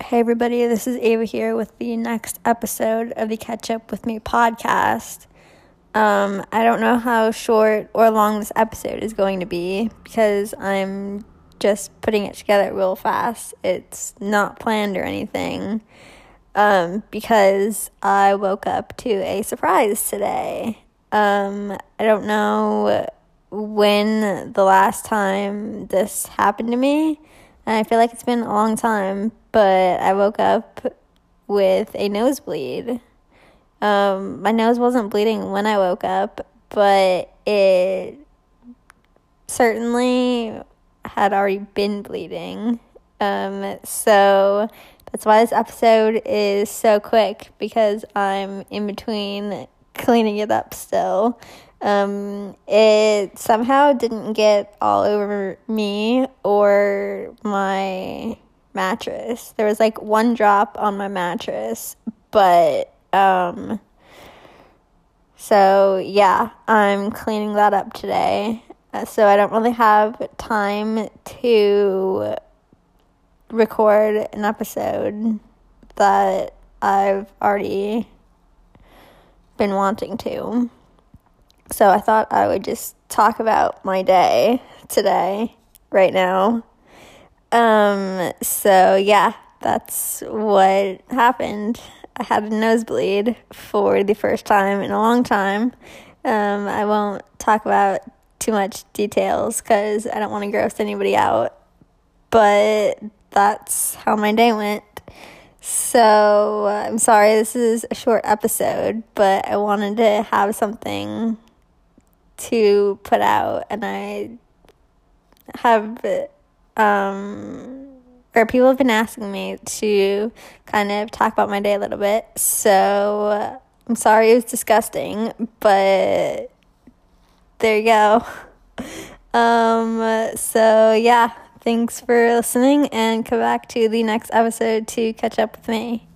Hey, everybody, this is Ava here with the next episode of the Catch Up With Me podcast. Um, I don't know how short or long this episode is going to be because I'm just putting it together real fast. It's not planned or anything um, because I woke up to a surprise today. Um, I don't know when the last time this happened to me. I feel like it's been a long time, but I woke up with a nosebleed. Um, my nose wasn't bleeding when I woke up, but it certainly had already been bleeding. Um, so that's why this episode is so quick because I'm in between cleaning it up still. Um, it somehow didn't get all over me or my mattress. There was like one drop on my mattress, but um so yeah, I'm cleaning that up today. Uh, so I don't really have time to record an episode that I've already been wanting to. So I thought I would just talk about my day today, right now. Um, so yeah, that's what happened. I had a nosebleed for the first time in a long time. Um, I won't talk about too much details because I don't want to gross anybody out. But that's how my day went. So I'm sorry this is a short episode, but I wanted to have something to put out, and I have um or people have been asking me to kind of talk about my day a little bit. So I'm sorry it was disgusting, but there you go. Um so yeah, thanks for listening and come back to the next episode to catch up with me.